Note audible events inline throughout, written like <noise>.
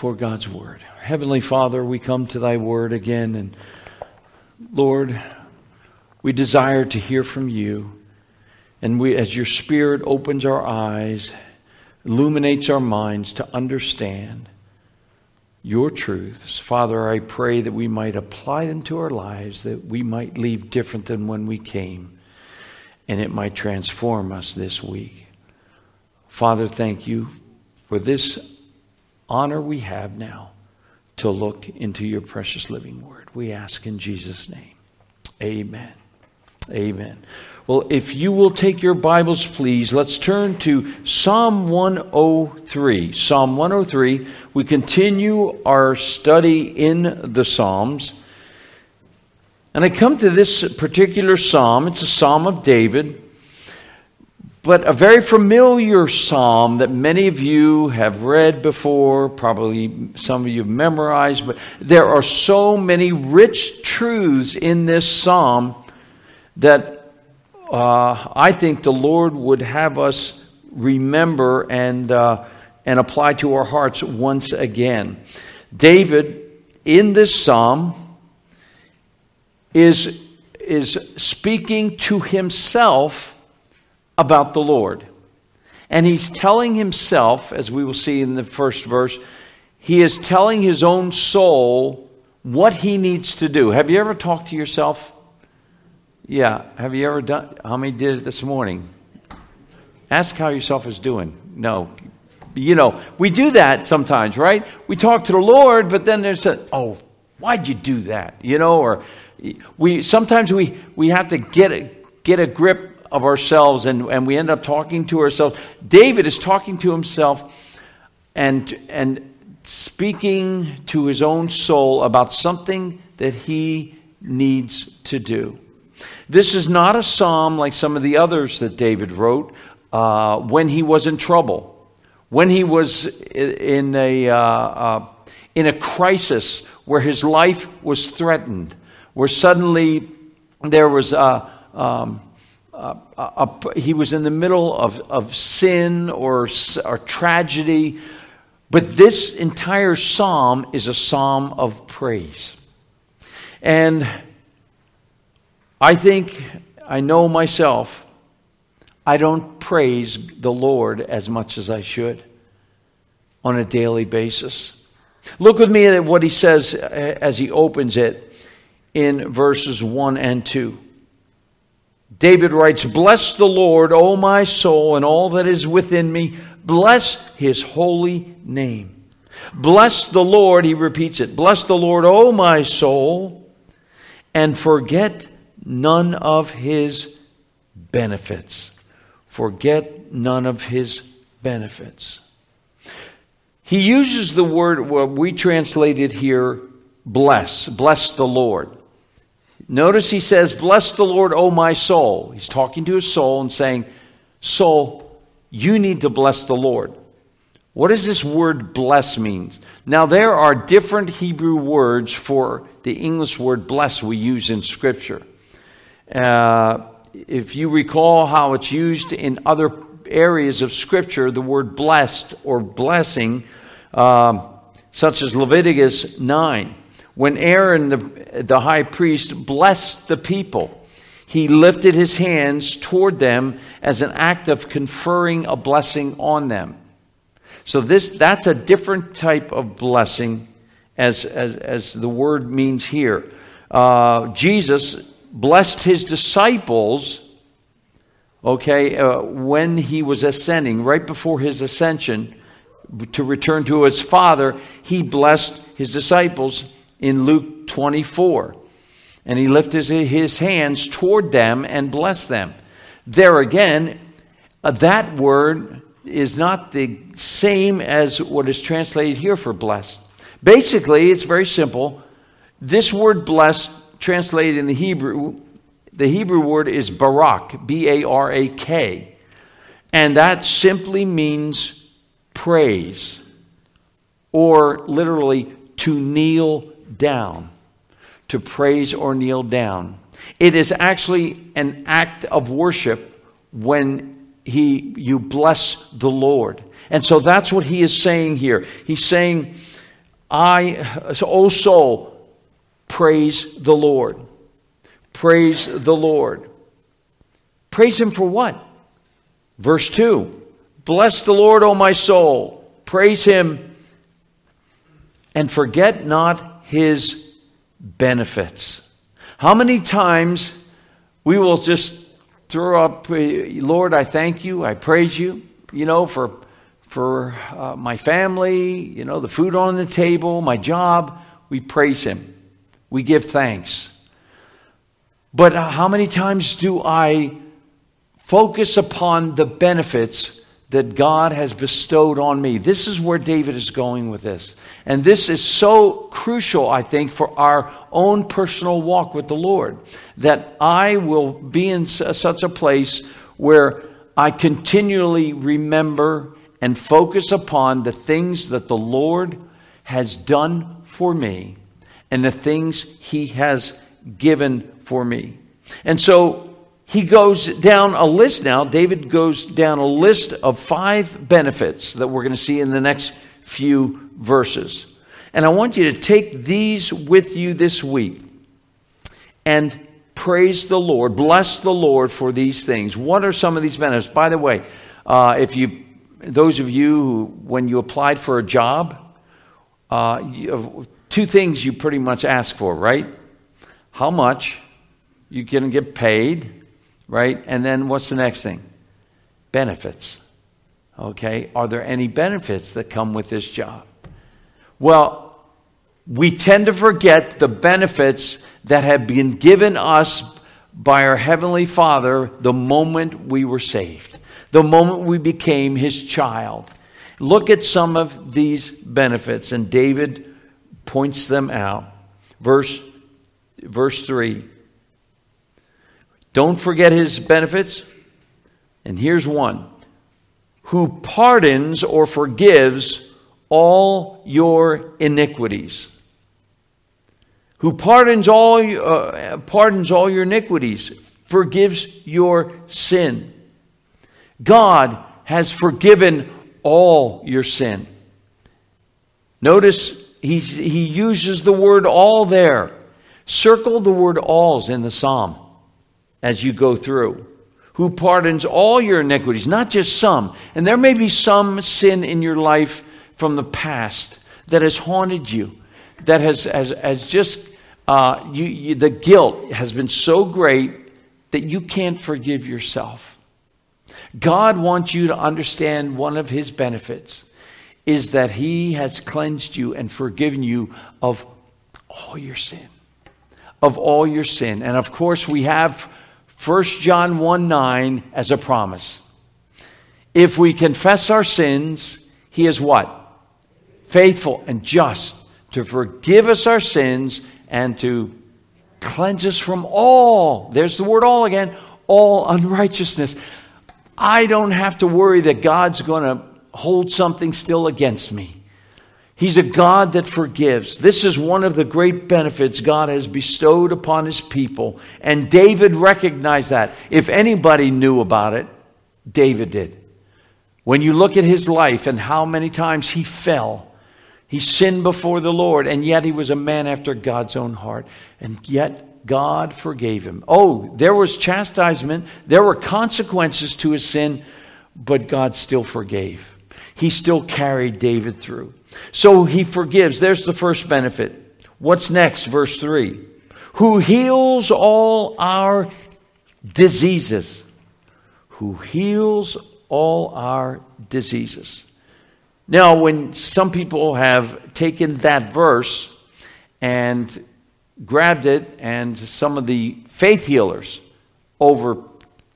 for God's word. Heavenly Father, we come to thy word again, and Lord, we desire to hear from you. And we, as your spirit opens our eyes, illuminates our minds to understand your truths, Father, I pray that we might apply them to our lives, that we might leave different than when we came, and it might transform us this week. Father, thank you for this honor we have now to look into your precious living word. We ask in Jesus' name. Amen. Amen. Well, if you will take your Bibles, please, let's turn to Psalm 103. Psalm 103. We continue our study in the Psalms. And I come to this particular psalm. It's a psalm of David, but a very familiar psalm that many of you have read before, probably some of you have memorized, but there are so many rich truths in this psalm that uh, I think the Lord would have us remember and, uh, and apply to our hearts once again. David, in this psalm, is, is speaking to himself about the Lord. And he's telling himself, as we will see in the first verse, he is telling his own soul what he needs to do. Have you ever talked to yourself? Yeah. Have you ever done? How many did it this morning? Ask how yourself is doing. No. You know, we do that sometimes, right? We talk to the Lord, but then there's a, oh, why'd you do that? You know, or we sometimes we we have to get a, get a grip of ourselves and, and we end up talking to ourselves. David is talking to himself and and speaking to his own soul about something that he needs to do. This is not a psalm like some of the others that David wrote uh, when he was in trouble, when he was in a, uh, uh, in a crisis where his life was threatened, where suddenly there was a, um, a, a, he was in the middle of, of sin or, or tragedy. But this entire psalm is a psalm of praise. And I think, I know myself, I don't praise the Lord as much as I should on a daily basis. Look with me at what he says uh, as he opens it in verses 1 and 2. David writes, Bless the Lord, O my soul, and all that is within me. Bless his holy name. Bless the Lord, he repeats it. Bless the Lord, O my soul, and forget none of his benefits. Forget none of his benefits. He uses the word, what we translated here, bless. Bless the Lord. Notice he says, Bless the Lord, O my soul. He's talking to his soul and saying, Soul, you need to bless the Lord. What does this word bless mean? Now, there are different Hebrew words for the English word bless we use in Scripture. Uh, if you recall how it's used in other areas of Scripture, the word blessed or blessing, uh, such as Leviticus 9, when Aaron, the, the high priest, blessed the people, he lifted his hands toward them as an act of conferring a blessing on them. So this that's a different type of blessing as, as, as the word means here. Uh, Jesus blessed his disciples, okay, uh, when he was ascending, right before his ascension to return to his Father, he blessed his disciples in Luke 24. And he lifted his hands toward them and blessed them. There again, uh, that word is not the same as what is translated here for blessed. Basically, it's very simple. This word blessed translated in the Hebrew, the Hebrew word is barak, B A R A K. And that simply means praise, or literally to kneel down, to praise or kneel down. It is actually an act of worship when he, you bless the Lord. And so that's what he is saying here. He's saying, I, oh soul, praise the Lord. Praise the Lord. Praise Him for what? Verse 2 Bless the Lord, O my soul. Praise Him and forget not His benefits. How many times we will just throw up, Lord, I thank you, I praise you, you know, for, for uh, my family, you know, the food on the table, my job. We praise Him, we give thanks. But how many times do I focus upon the benefits that God has bestowed on me? This is where David is going with this. And this is so crucial, I think, for our own personal walk with the Lord that I will be in such a place where I continually remember and focus upon the things that the Lord has done for me and the things He has given for me. And so he goes down a list now. David goes down a list of five benefits that we're going to see in the next few verses. And I want you to take these with you this week and praise the Lord, bless the Lord for these things. What are some of these benefits? By the way, uh, if you, those of you who, when you applied for a job, uh, you, two things you pretty much ask for, right? How much you can get paid, right? And then what's the next thing? Benefits. Okay, are there any benefits that come with this job? Well, we tend to forget the benefits that have been given us by our Heavenly Father the moment we were saved, the moment we became His child. Look at some of these benefits, and David points them out. Verse, verse 3 don't forget his benefits. And here's one who pardons or forgives all your iniquities. Who pardons all, uh, pardons all your iniquities, forgives your sin. God has forgiven all your sin. Notice he's, he uses the word all there. Circle the word alls in the psalm as you go through, who pardons all your iniquities, not just some. And there may be some sin in your life from the past that has haunted you, that has, has, has just, uh, you, you, the guilt has been so great that you can't forgive yourself. God wants you to understand one of his benefits is that he has cleansed you and forgiven you of all your sin. Of all your sin. And of course, we have 1 John 1 9 as a promise. If we confess our sins, he is what? Faithful and just to forgive us our sins and to cleanse us from all, there's the word all again, all unrighteousness. I don't have to worry that God's going to hold something still against me. He's a God that forgives. This is one of the great benefits God has bestowed upon his people. And David recognized that. If anybody knew about it, David did. When you look at his life and how many times he fell, he sinned before the Lord, and yet he was a man after God's own heart. And yet God forgave him. Oh, there was chastisement, there were consequences to his sin, but God still forgave. He still carried David through. So he forgives. There's the first benefit. What's next? Verse 3 Who heals all our diseases. Who heals all our diseases. Now, when some people have taken that verse and grabbed it, and some of the faith healers over,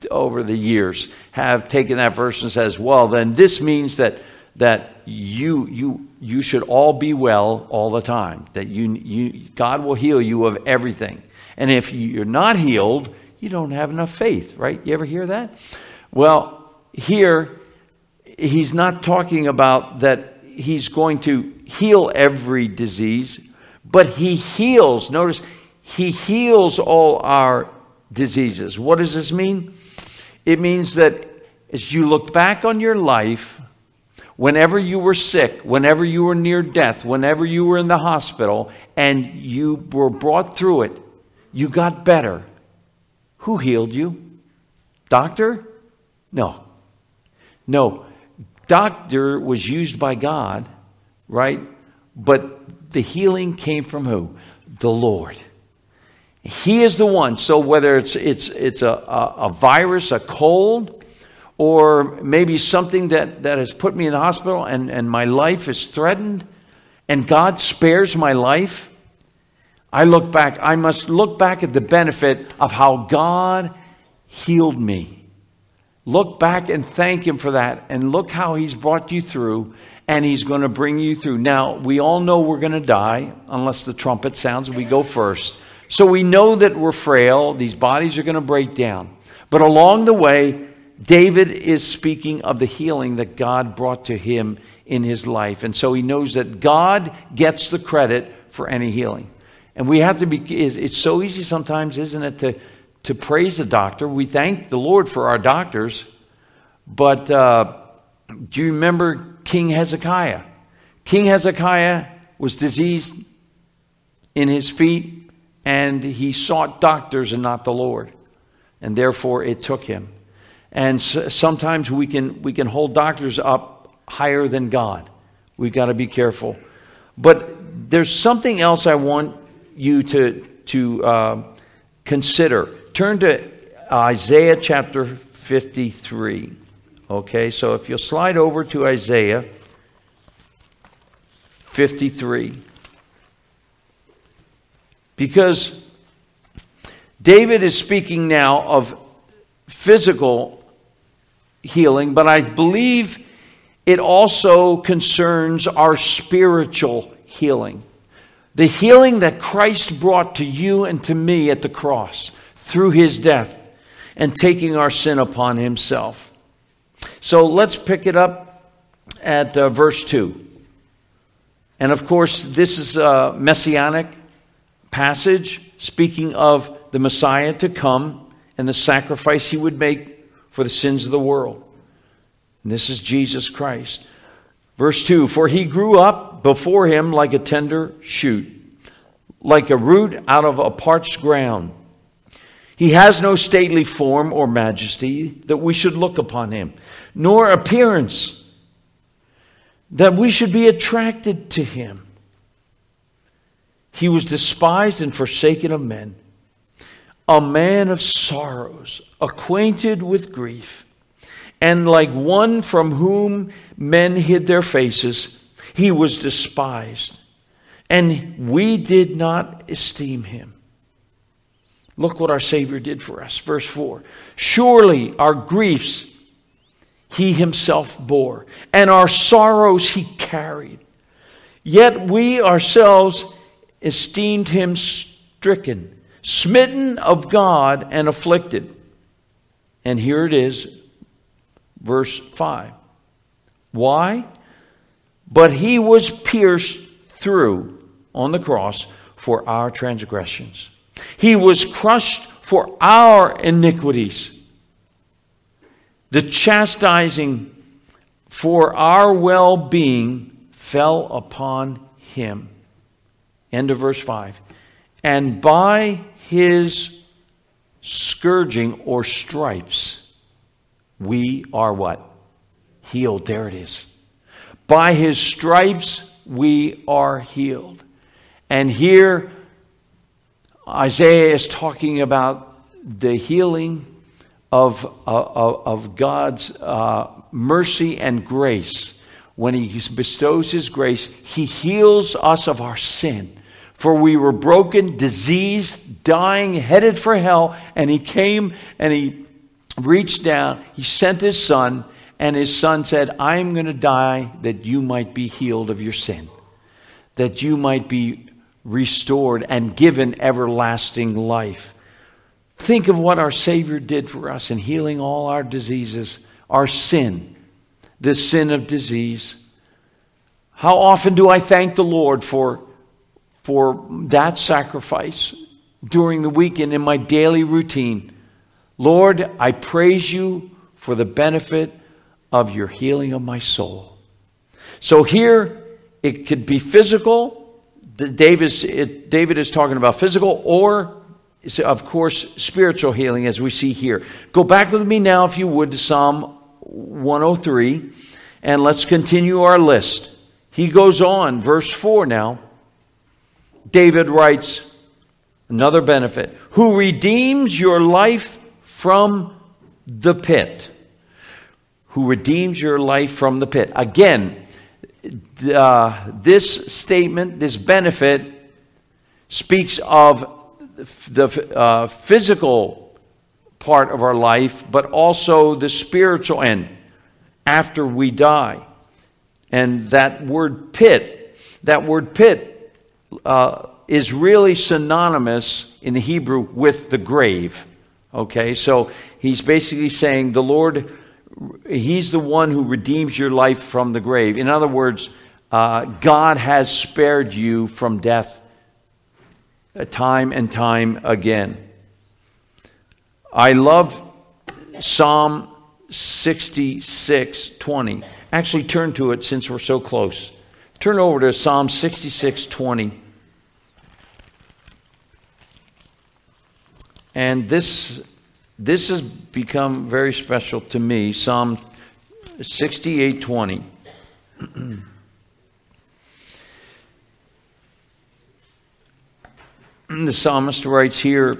over the years have taken that verse and says, well, then this means that that you you you should all be well all the time that you you God will heal you of everything. And if you're not healed you don't have enough faith right? You ever hear that? Well here he's not talking about that he's going to heal every disease but he heals notice he heals all our diseases. What does this mean? It means that as you look back on your life Whenever you were sick, whenever you were near death, whenever you were in the hospital, and you were brought through it, you got better. Who healed you? Doctor? No. No. Doctor was used by God, right? But the healing came from who? The Lord. He is the one. So whether it's it's it's a, a, a virus, a cold, or maybe something that, that has put me in the hospital and, and my life is threatened, and God spares my life, I look back, I must look back at the benefit of how God healed me. Look back and thank Him for that, and look how He's brought you through, and He's going to bring you through. Now, we all know we're going to die unless the trumpet sounds, we go first. So we know that we're frail, these bodies are going to break down. But along the way, David is speaking of the healing that God brought to him in his life. And so he knows that God gets the credit for any healing. And we have to be, it's so easy sometimes, isn't it, to, to praise a doctor. We thank the Lord for our doctors. But uh, do you remember King Hezekiah? King Hezekiah was diseased in his feet and he sought doctors and not the Lord. And therefore it took him. And sometimes we can, we can hold doctors up higher than God. We've got to be careful. But there's something else I want you to, to uh, consider. Turn to Isaiah chapter 53. Okay, so if you'll slide over to Isaiah 53. Because David is speaking now of physical healing, but I believe it also concerns our spiritual healing. The healing that Christ brought to you and to me at the cross through his death and taking our sin upon himself. So let's pick it up at uh, verse 2. And of course, this is a messianic passage speaking of the Messiah to come and the sacrifice he would make for the sins of the world. And this is Jesus Christ. Verse 2 For he grew up before him like a tender shoot, like a root out of a parched ground. He has no stately form or majesty that we should look upon him, nor appearance that we should be attracted to him. He was despised and forsaken of men, a man of sorrows, acquainted with grief, and like one from whom men hid their faces, he was despised, and we did not esteem him. Look what our Savior did for us. Verse 4 Surely our griefs he himself bore, and our sorrows he carried. Yet we ourselves esteemed him stricken, smitten of God, and afflicted. And here it is, verse 5. Why? But he was pierced through on the cross for our transgressions, he was crushed for our iniquities. The chastising for our well being fell upon him. End of verse 5. And by his scourging or stripes, we are what? Healed. There it is. By his stripes, we are healed. And here, Isaiah is talking about the healing of, of, of God's uh, mercy and grace. When he bestows his grace, he heals us of our sin. For we were broken, diseased, dying, headed for hell. And he came and he reached down, he sent his son, and his son said, I am going to die that you might be healed of your sin, that you might be restored and given everlasting life. Think of what our Savior did for us in healing all our diseases, our sin, the sin of disease. How often do I thank the Lord for for that sacrifice during the weekend in my daily routine. Lord, I praise you for the benefit of your healing of my soul. So here, it could be physical. David is, David is talking about physical or, of course, spiritual healing, as we see here. Go back with me now, if you would, to Psalm 103, and let's continue our list. He goes on, verse 4 now. David writes, another benefit, who redeems your life from the pit. Who redeems your life from the pit. Again, uh, this statement, this benefit, speaks of the uh, physical part of our life, but also the spiritual end after we die. And that word pit, that word pit uh, is really synonymous in the Hebrew with the grave. Okay, so he's basically saying the Lord, he's the one who redeems your life from the grave. In other words, uh, God has spared you from death uh, time and time again. I love Psalm 66 20. Actually, turn to it since we're so close. Turn over to Psalm 66 20. And this, this has become very special to me. Psalm 68 20. <clears throat> the psalmist writes here,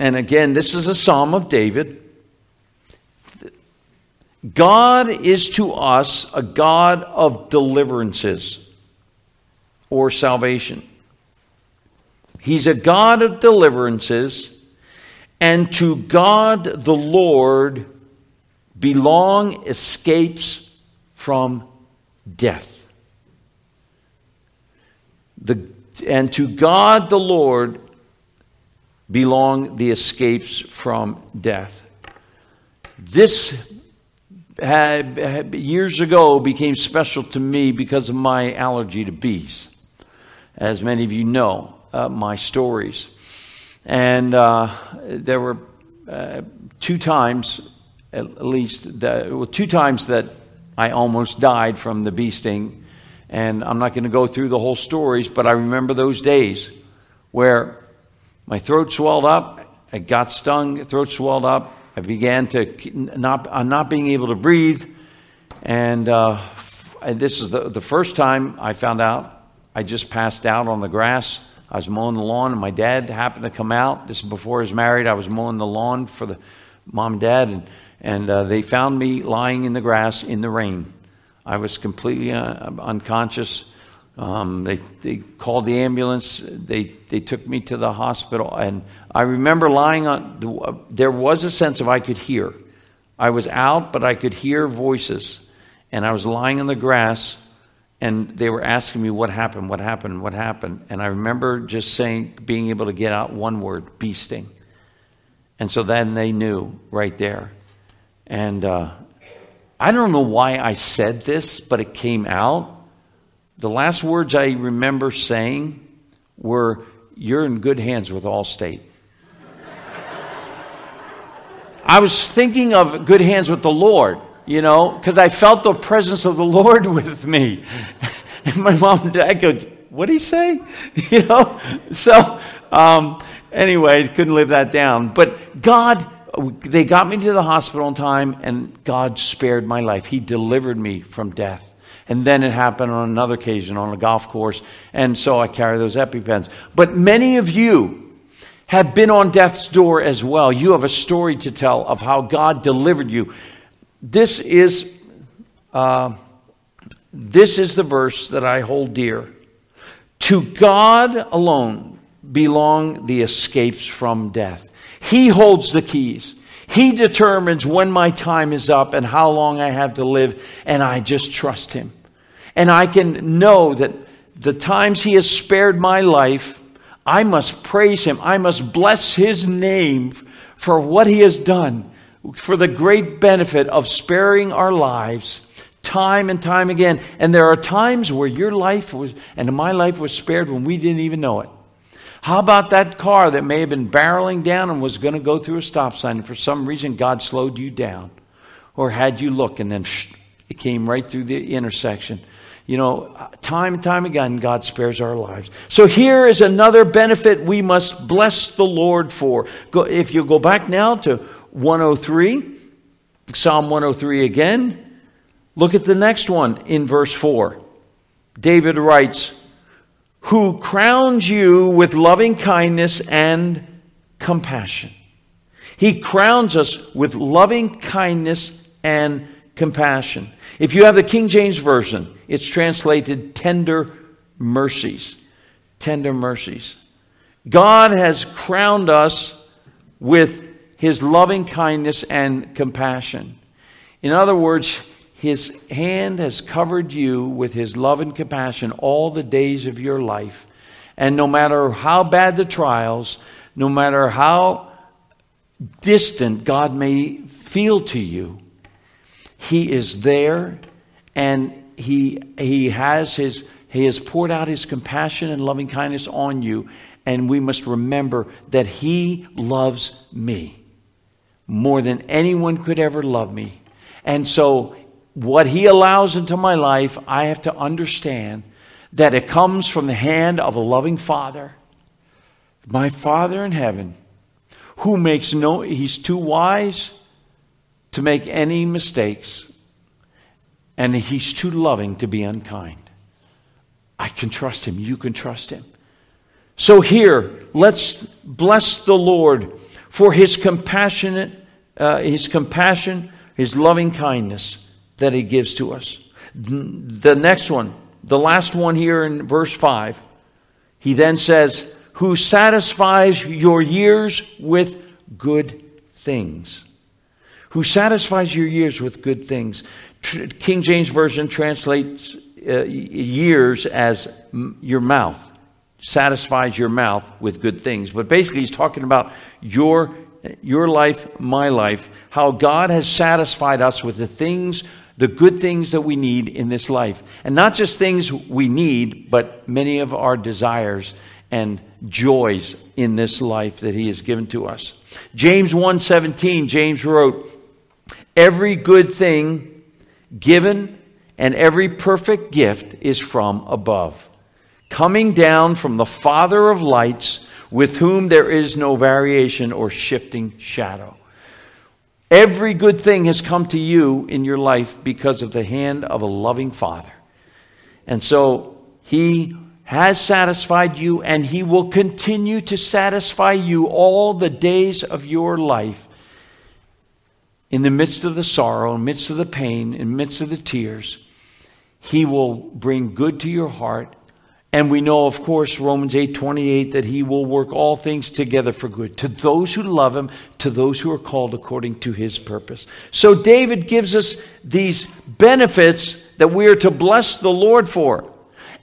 and again, this is a psalm of David. God is to us a God of deliverances or salvation. He's a God of deliverances, and to God the Lord belong escapes from death. The, and to God the Lord belong the escapes from death. This years ago became special to me because of my allergy to bees, as many of you know uh, my stories. And uh, there were uh, two times, at least, that, well, two times that I almost died from the bee sting. And I'm not going to go through the whole stories, but I remember those days where my throat swelled up, I got stung, throat swelled up, I began to not, I'm not being able to breathe. And, uh, and this is the, the first time I found out I just passed out on the grass. I was mowing the lawn, and my dad happened to come out. This is before I was married. I was mowing the lawn for the mom and dad, and, and uh, they found me lying in the grass in the rain. I was completely uh, unconscious. Um, they, they called the ambulance. They, they took me to the hospital. And I remember lying on, the, uh, there was a sense of I could hear. I was out, but I could hear voices. And I was lying in the grass, and they were asking me what happened, what happened, what happened. And I remember just saying, being able to get out one word, bee sting. And so then they knew right there. And uh, I don't know why I said this, but it came out. The last words I remember saying were, You're in good hands with Allstate. I was thinking of good hands with the Lord, you know, because I felt the presence of the Lord <laughs> with me. And my mom and dad go, What did he say? <laughs> You know? So, um, anyway, couldn't live that down. But God, they got me to the hospital in time, and God spared my life. He delivered me from death. And then it happened on another occasion on a golf course. And so I carry those EpiPens. But many of you have been on death's door as well. You have a story to tell of how God delivered you. This is, uh, this is the verse that I hold dear. To God alone belong the escapes from death. He holds the keys. He determines when my time is up and how long I have to live, and I just trust Him. And I can know that the times He has spared my life, I must praise Him. I must bless His name for what He has done, for the great benefit of sparing our lives time and time again. And there are times where your life was, and my life was spared when we didn't even know it. How about that car that may have been barreling down and was going to go through a stop sign, and for some reason God slowed you down or had you look and then It came right through the intersection. You know, time and time again, God spares our lives. So here is another benefit we must bless the Lord for. Go, if you go back now to 103, Psalm 103 again, look at the next one in verse 4. David writes, Who crowns you with loving kindness and compassion. He crowns us with loving kindness and compassion. If you have the King James Version, it's translated tender mercies. Tender mercies. God has crowned us with his loving kindness and compassion. In other words, his hand has covered you with his love and compassion all the days of your life. And no matter how bad the trials, no matter how distant God may feel to you, he is there and he, he has his, he has poured out his compassion and loving kindness on you. And we must remember that he loves me more than anyone could ever love me. And so, what he allows into my life, I have to understand that it comes from the hand of a loving Father, my Father in heaven, who makes no, he's too wise to make any mistakes and he's too loving to be unkind. I can trust him. You can trust him. So here, let's bless the Lord for his compassionate, uh, his compassion, his loving kindness that he gives to us. The next one, the last one here in verse 5, he then says, Who satisfies your years with good things. Who satisfies your years with good things. King James Version translates uh, years as m- your mouth, satisfies your mouth with good things. But basically, he's talking about your, your life, my life, how God has satisfied us with the things, the good things that we need in this life. And not just things we need, but many of our desires and joys in this life that he has given to us. James 1:17 James wrote, "Every good thing given, and every perfect gift is from above, coming down from the Father of lights, with whom there is no variation or shifting shadow. Every good thing has come to you in your life because of the hand of a loving Father. And so He has satisfied you, and He will continue to satisfy you all the days of your life in the midst of the sorrow, in the midst of the pain, in the midst of the tears, He will bring good to your heart. And we know, of course, Romans 8 28, that He will work all things together for good to those who love Him, to those who are called according to His purpose. So David gives us these benefits that we are to bless the Lord for.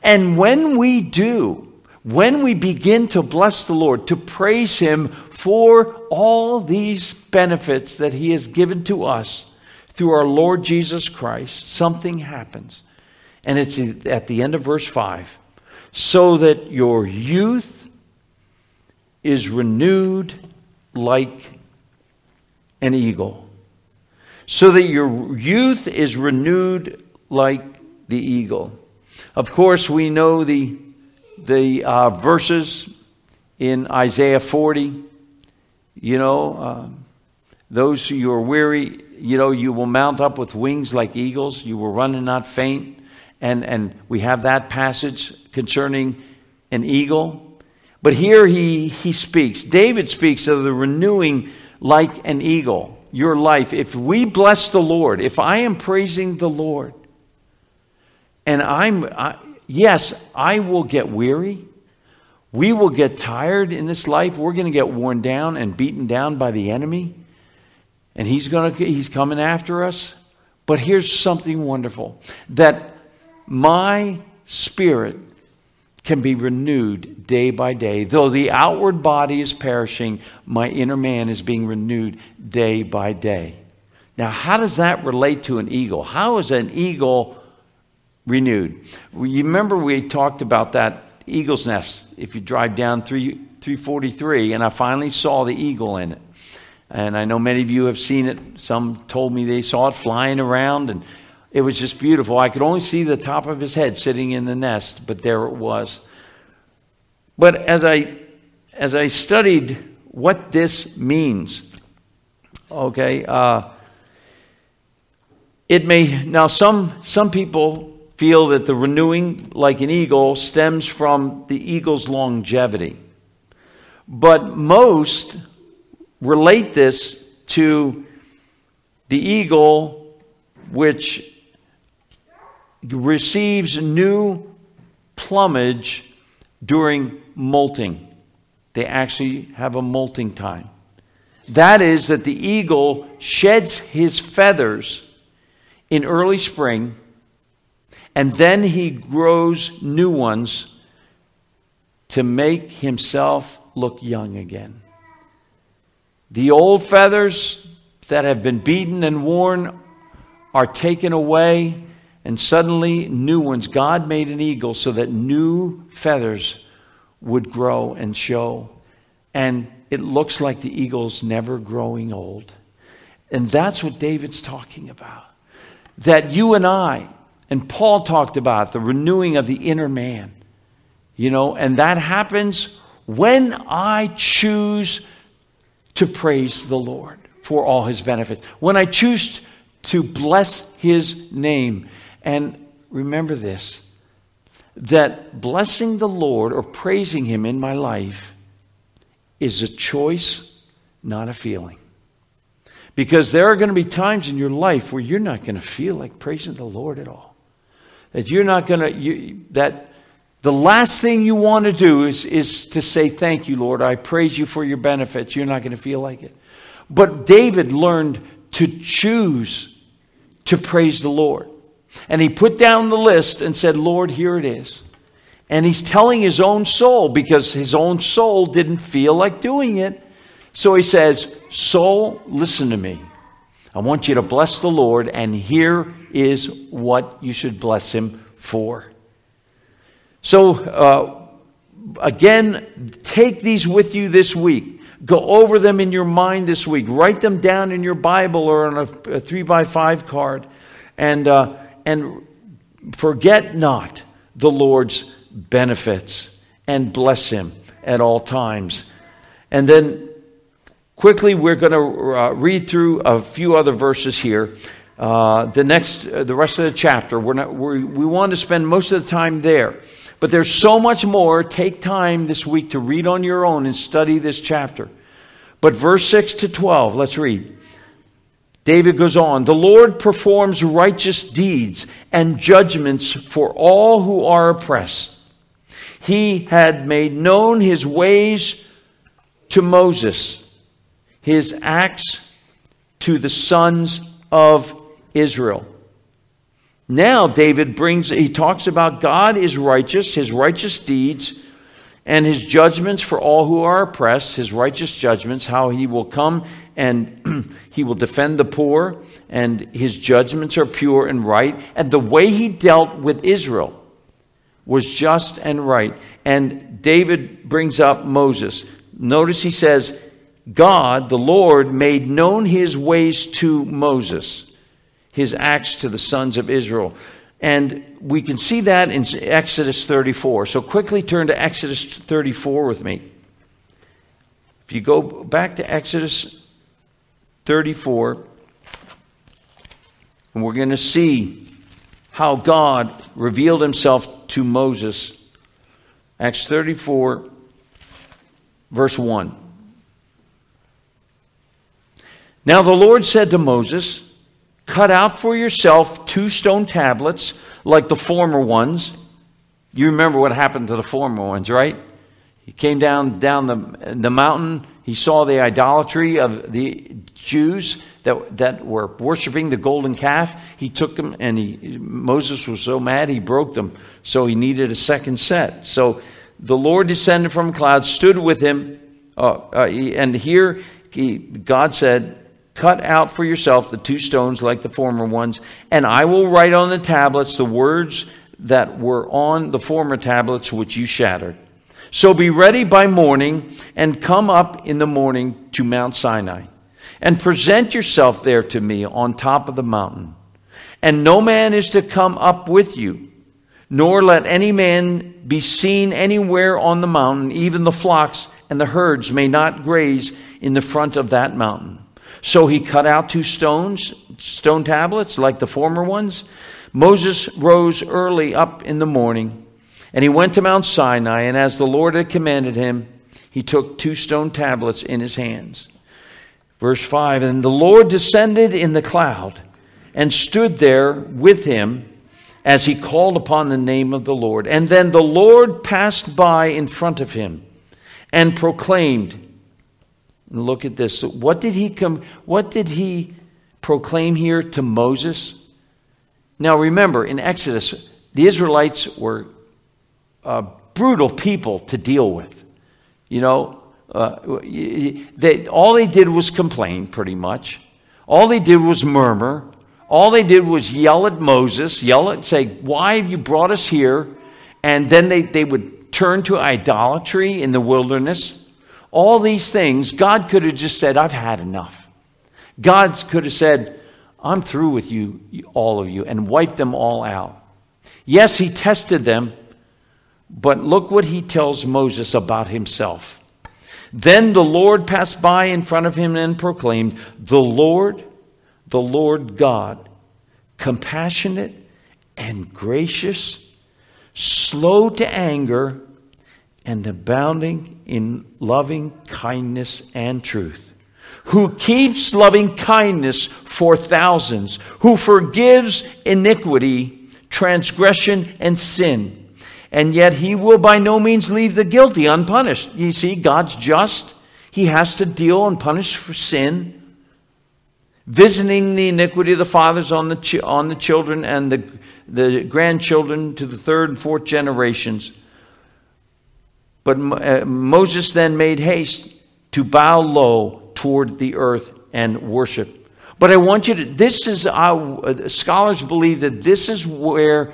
And when we do, when we begin to bless the Lord, to praise Him for all these benefits that He has given to us through our Lord Jesus Christ, something happens. And it's at the end of verse 5 so that your youth is renewed like an eagle. So that your youth is renewed like the eagle. Of course, we know the the uh, verses in Isaiah 40. You know, uh, those who are weary, you know, you will mount up with wings like eagles. You will run and not faint. And, and we have that passage concerning an eagle. But here he, he speaks. David speaks of the renewing like an eagle, your life. If we bless the Lord, if I am praising the Lord, and I'm, I, Yes, I will get weary. We will get tired in this life. We're going to get worn down and beaten down by the enemy. And he's going to he's coming after us. But here's something wonderful that my spirit can be renewed day by day. Though the outward body is perishing, my inner man is being renewed day by day. Now, how does that relate to an eagle? How is an eagle renewed. You remember we talked about that eagle's nest if you drive down 3, 343, and I finally saw the eagle in it. And I know many of you have seen it. Some told me they saw it flying around, and It was just beautiful. I could only see the top of his head sitting in the nest, but there it was. But as I as I studied what this means, okay, uh, it may now some some people feel that the renewing like an eagle stems from the eagle's longevity. But most relate this to the eagle which receives new plumage during molting. They actually have a molting time. That is, that the eagle sheds his feathers in early spring, and then he grows new ones to make himself look young again. The old feathers that have been beaten and worn are taken away, and suddenly new ones. God made an eagle so that new feathers would grow and show. And it looks like the eagle's never growing old. And that's what David's talking about. That you and I, and Paul talked about the renewing of the inner man, you know, and that happens when I choose to praise the Lord for all his benefits, when I choose to bless his name. And remember this that blessing the Lord or praising him in my life is a choice, not a feeling. Because there are going to be times in your life where you're not going to feel like praising the Lord at all. That you're not going to, you, that the last thing you want to do is, is to say, Thank you, Lord. I praise you for your benefits. You're not going to feel like it. But David learned to choose to praise the Lord. And he put down the list and said, Lord, here it is. And he's telling his own soul because his own soul didn't feel like doing it. So he says, Soul, listen to me. I want you to bless the Lord, and here is what you should bless him for. So, uh, again, take these with you this week. Go over them in your mind this week. Write them down in your Bible or on a, a three by five card. And, uh, and forget not the Lord's benefits and bless Him at all times. And then quickly, we're going to uh, read through a few other verses here. Uh, the next, uh, the rest of the chapter, we're not, we're, we want to spend most of the time there. But there's so much more. Take time this week to read on your own and study this chapter. But verse 6 to 12, let's read. David goes on The Lord performs righteous deeds and judgments for all who are oppressed. He had made known his ways to Moses, his acts to the sons of Israel. Now, David brings, he talks about God is righteous, his righteous deeds, and his judgments for all who are oppressed, his righteous judgments, how he will come and <clears throat> he will defend the poor, and his judgments are pure and right. And the way he dealt with Israel was just and right. And David brings up Moses. Notice he says, God, the Lord, made known his ways to Moses his acts to the sons of Israel. And we can see that in Exodus 34. So quickly turn to Exodus 34 with me. If you go back to Exodus 34, and we're going to see how God revealed himself to Moses. Acts 34, verse 1. Now the Lord said to Moses, Cut out for yourself two stone tablets like the former ones. You remember what happened to the former ones, right? He came down down the, the mountain. He saw the idolatry of the Jews that, that were worshiping the golden calf. He took them, and he, Moses was so mad he broke them. So he needed a second set. So the Lord descended from a cloud, stood with him, uh, uh, and here he, God said, Cut out for yourself the two stones like the former ones, and I will write on the tablets the words that were on the former tablets which you shattered. So be ready by morning and come up in the morning to Mount Sinai and present yourself there to me on top of the mountain. And no man is to come up with you, nor let any man be seen anywhere on the mountain, even the flocks and the herds may not graze in the front of that mountain. So he cut out two stones, stone tablets like the former ones. Moses rose early up in the morning, and he went to Mount Sinai, and as the Lord had commanded him, he took two stone tablets in his hands. Verse 5 And the Lord descended in the cloud and stood there with him as he called upon the name of the Lord. And then the Lord passed by in front of him and proclaimed. Look at this. What did he come what did he proclaim here to Moses? Now remember in Exodus the Israelites were uh, brutal people to deal with. You know, uh, they, all they did was complain, pretty much. All they did was murmur. All they did was yell at Moses, yell at, say, Why have you brought us here? And then they, they would turn to idolatry in the wilderness. All these things, God could have just said, I've had enough. God could have said, I'm through with you, all of you, and wiped them all out. Yes, he tested them, but look what he tells Moses about himself. Then the Lord passed by in front of him and proclaimed, The Lord, the Lord God, compassionate and gracious, slow to anger, and abounding in loving kindness and truth, who keeps loving kindness for thousands, who forgives iniquity, transgression, and sin and yet he will by no means leave the guilty unpunished. You see, God's just. He has to deal and punish for sin, visiting the iniquity of the fathers on the, on the children and the, the grandchildren to the third and fourth generations. But uh, Moses then made haste to bow low toward the earth and worship. But I want you to, this is, uh, scholars believe that this is where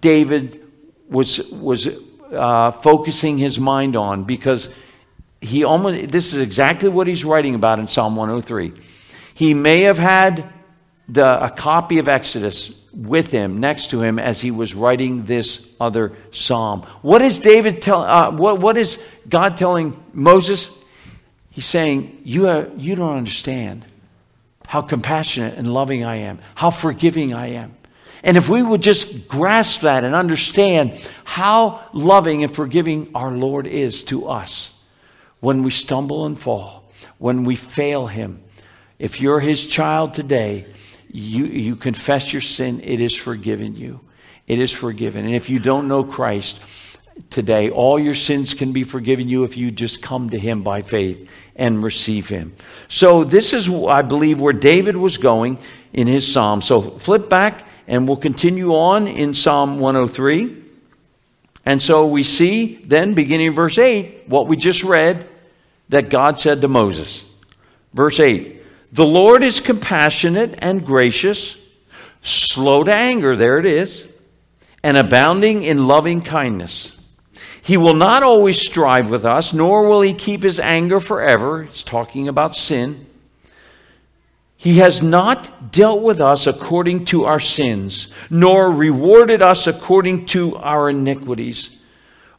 David was, was uh, focusing his mind on because he almost, this is exactly what he's writing about in Psalm 103. He may have had the, a copy of Exodus with him, next to him, as he was writing this other psalm. What is David tell? Uh, what, what is God telling Moses? He's saying, you, have, you don't understand how compassionate and loving I am, how forgiving I am. And if we would just grasp that and understand how loving and forgiving our Lord is to us when we stumble and fall, when we fail Him, if you're His child today, you, you confess your sin, it is forgiven you. It is forgiven. And if you don't know Christ today, all your sins can be forgiven you if you just come to Him by faith and receive Him. So, this is, I believe, where David was going in his psalm. So, flip back and we'll continue on in Psalm 103. And so we see then, beginning in verse 8, what we just read that God said to Moses. Verse 8 The Lord is compassionate and gracious, slow to anger, there it is, and abounding in loving kindness. He will not always strive with us, nor will he keep his anger forever. He's talking about sin. He has not dealt with us according to our sins, nor rewarded us according to our iniquities.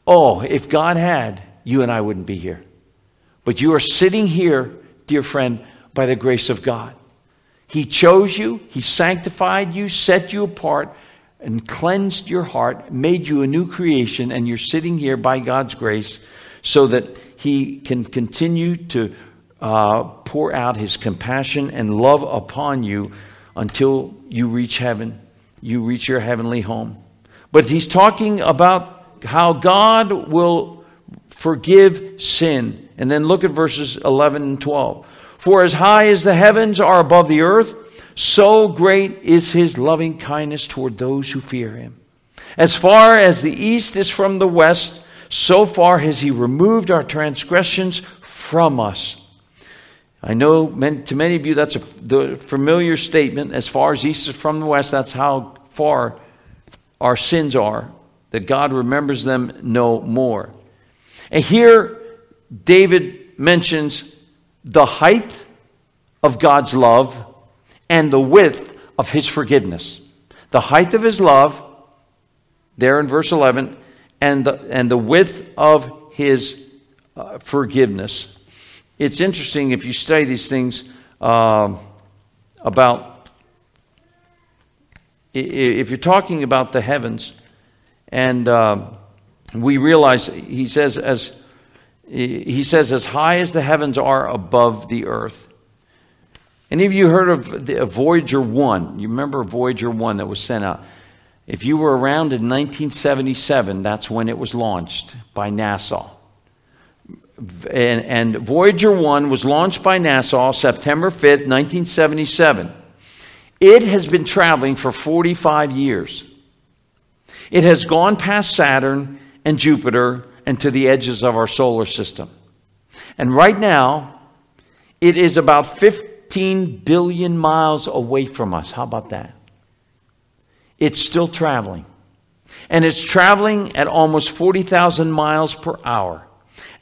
Oh, if God had, you and I wouldn't be here. But you are sitting here, dear friend, by the grace of God. He chose you, He sanctified you, set you apart, and cleansed your heart, made you a new creation, and you're sitting here by God's grace so that He can continue to uh, pour out his compassion and love upon you until you reach heaven, you reach your heavenly home. But he's talking about how God will forgive sin. And then look at verses 11 and 12. For as high as the heavens are above the earth, so great is his loving kindness toward those who fear him. As far as the east is from the west, so far has he removed our transgressions from us. I know to many of you that's a the familiar statement. As far as east is from the west, that's how far our sins are, that God remembers them no more. And here, David mentions the height of God's love and the width of his forgiveness. the height of his love, there in verse 11, and the, and the width of his uh, forgiveness. It's interesting if you study these things uh, about, if you're talking about the heavens, and uh, we realize, he says, as he says, as high as the heavens are above the earth. Any of you heard of the Voyager 1? You remember Voyager 1 that was sent out? If you were around in 1977, that's when it was launched by NASA. And, and Voyager 1 was launched by NASA September 5th, 1977. It has been traveling for 45 years. It has gone past Saturn and Jupiter and to the edges of our solar system. And right now, it is about 15 billion miles away from us. How about that? It's still traveling. And it's traveling at almost 40,000 miles per hour.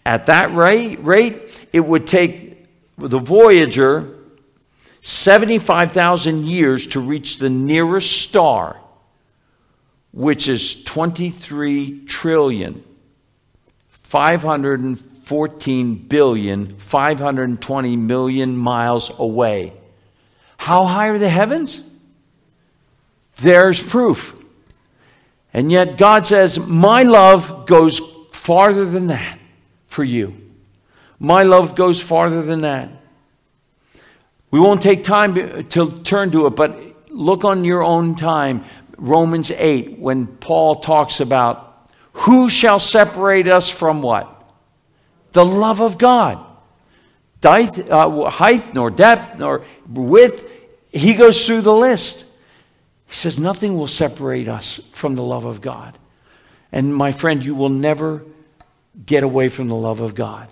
At that rate, rate, it would take the Voyager 75,000 years to reach the nearest star, which is 23 trillion 514 billion, 520 million miles away. How high are the heavens? There's proof. And yet God says, My love goes farther than that for you. My love goes farther than that. We won't take time to turn to it, but look on your own time. Romans 8, when Paul talks about who shall separate us from what? The love of God. Uh, height, nor depth, nor width. He goes through the list. He says, Nothing will separate us from the love of God. And my friend, you will never get away from the love of God.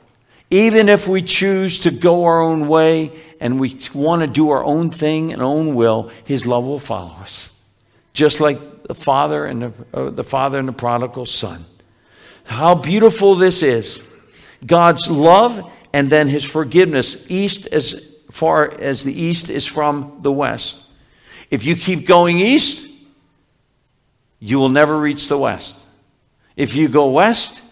Even if we choose to go our own way and we want to do our own thing and own will, His love will follow us. Just like the father and the, uh, the father and the prodigal son. How beautiful this is. God's love and then his forgiveness, east as far as the east is from the west. If you keep going east, you will never reach the west. If you go west,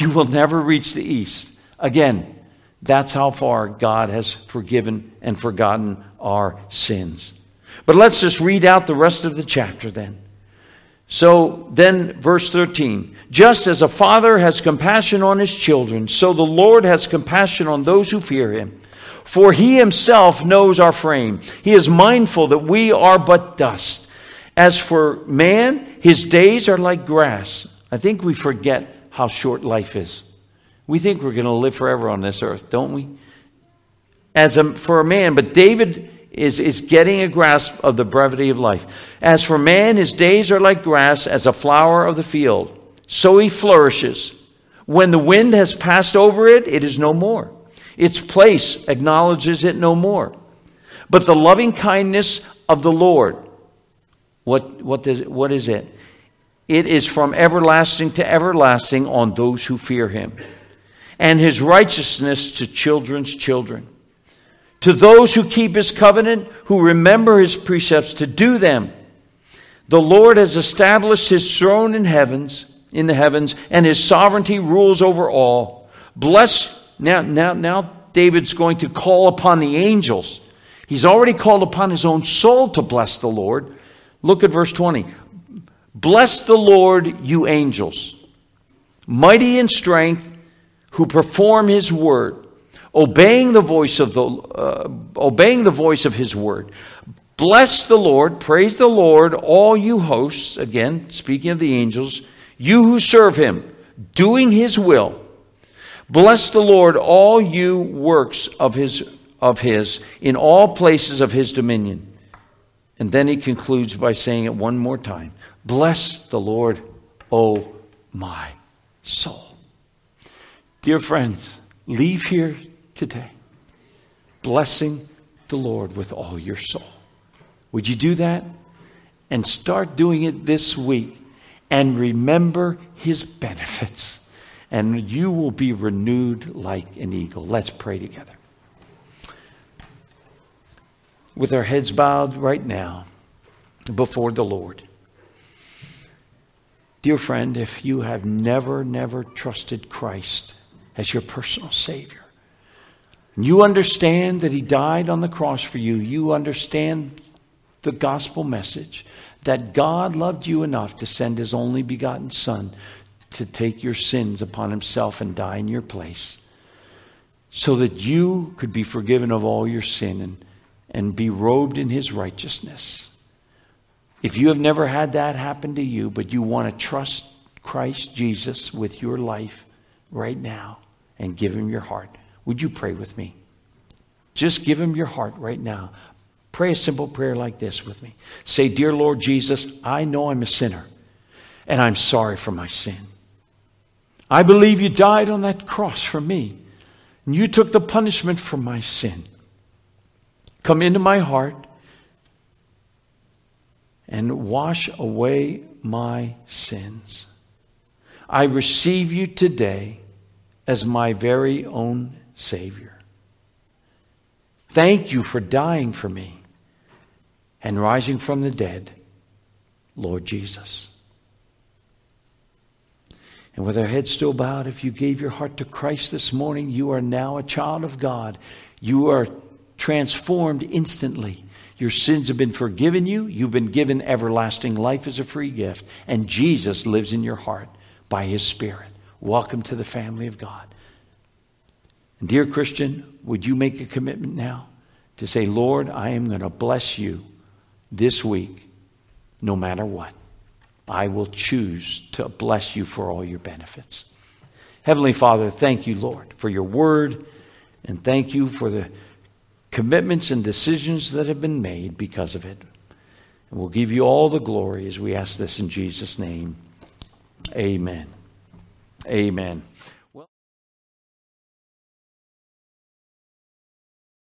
you will never reach the east. Again, that's how far God has forgiven and forgotten our sins. But let's just read out the rest of the chapter then. So then, verse 13 just as a father has compassion on his children, so the Lord has compassion on those who fear him. For he himself knows our frame. He is mindful that we are but dust. As for man, his days are like grass. I think we forget how short life is. We think we're going to live forever on this earth, don't we? As a, for a man, but David is, is getting a grasp of the brevity of life. As for man, his days are like grass, as a flower of the field. So he flourishes. When the wind has passed over it, it is no more. Its place acknowledges it no more. But the loving kindness of the Lord, what, what, does, what is it? It is from everlasting to everlasting on those who fear him, and his righteousness to children's children to those who keep his covenant, who remember his precepts to do them. The Lord has established his throne in heavens, in the heavens, and his sovereignty rules over all. Bless now now now David's going to call upon the angels. He's already called upon his own soul to bless the Lord. Look at verse 20. Bless the Lord, you angels, mighty in strength, who perform his word obeying the voice of the uh, obeying the voice of his word. Bless the lord praise the lord all you hosts again speaking of the angels you who serve him doing his will. Bless the lord all you works of his of his in all places of his dominion. And then he concludes by saying it one more time bless the lord o my soul dear friends leave here today, blessing the Lord with all your soul. Would you do that? And start doing it this week and remember his benefits, and you will be renewed like an eagle. Let's pray together. With our heads bowed right now, before the Lord. Dear friend, if you have never, never trusted Christ as your personal Savior, you understand that He died on the cross for you, you understand the gospel message that God loved you enough to send His only begotten Son to take your sins upon Himself and die in your place so that you could be forgiven of all your sin and, and be robed in His righteousness. If you have never had that happen to you, but you want to trust Christ Jesus with your life right now and give him your heart, would you pray with me? Just give him your heart right now. Pray a simple prayer like this with me. Say, Dear Lord Jesus, I know I'm a sinner and I'm sorry for my sin. I believe you died on that cross for me and you took the punishment for my sin. Come into my heart and wash away my sins. I receive you today as my very own Savior. Thank you for dying for me and rising from the dead, Lord Jesus. And with our heads still bowed, if you gave your heart to Christ this morning, you are now a child of God. You are transformed instantly. Your sins have been forgiven you. You've been given everlasting life as a free gift. And Jesus lives in your heart by his Spirit. Welcome to the family of God. And dear Christian, would you make a commitment now to say, Lord, I am going to bless you this week no matter what? I will choose to bless you for all your benefits. Heavenly Father, thank you, Lord, for your word, and thank you for the commitments and decisions that have been made because of it. And we'll give you all the glory as we ask this in Jesus' name. Amen. Amen.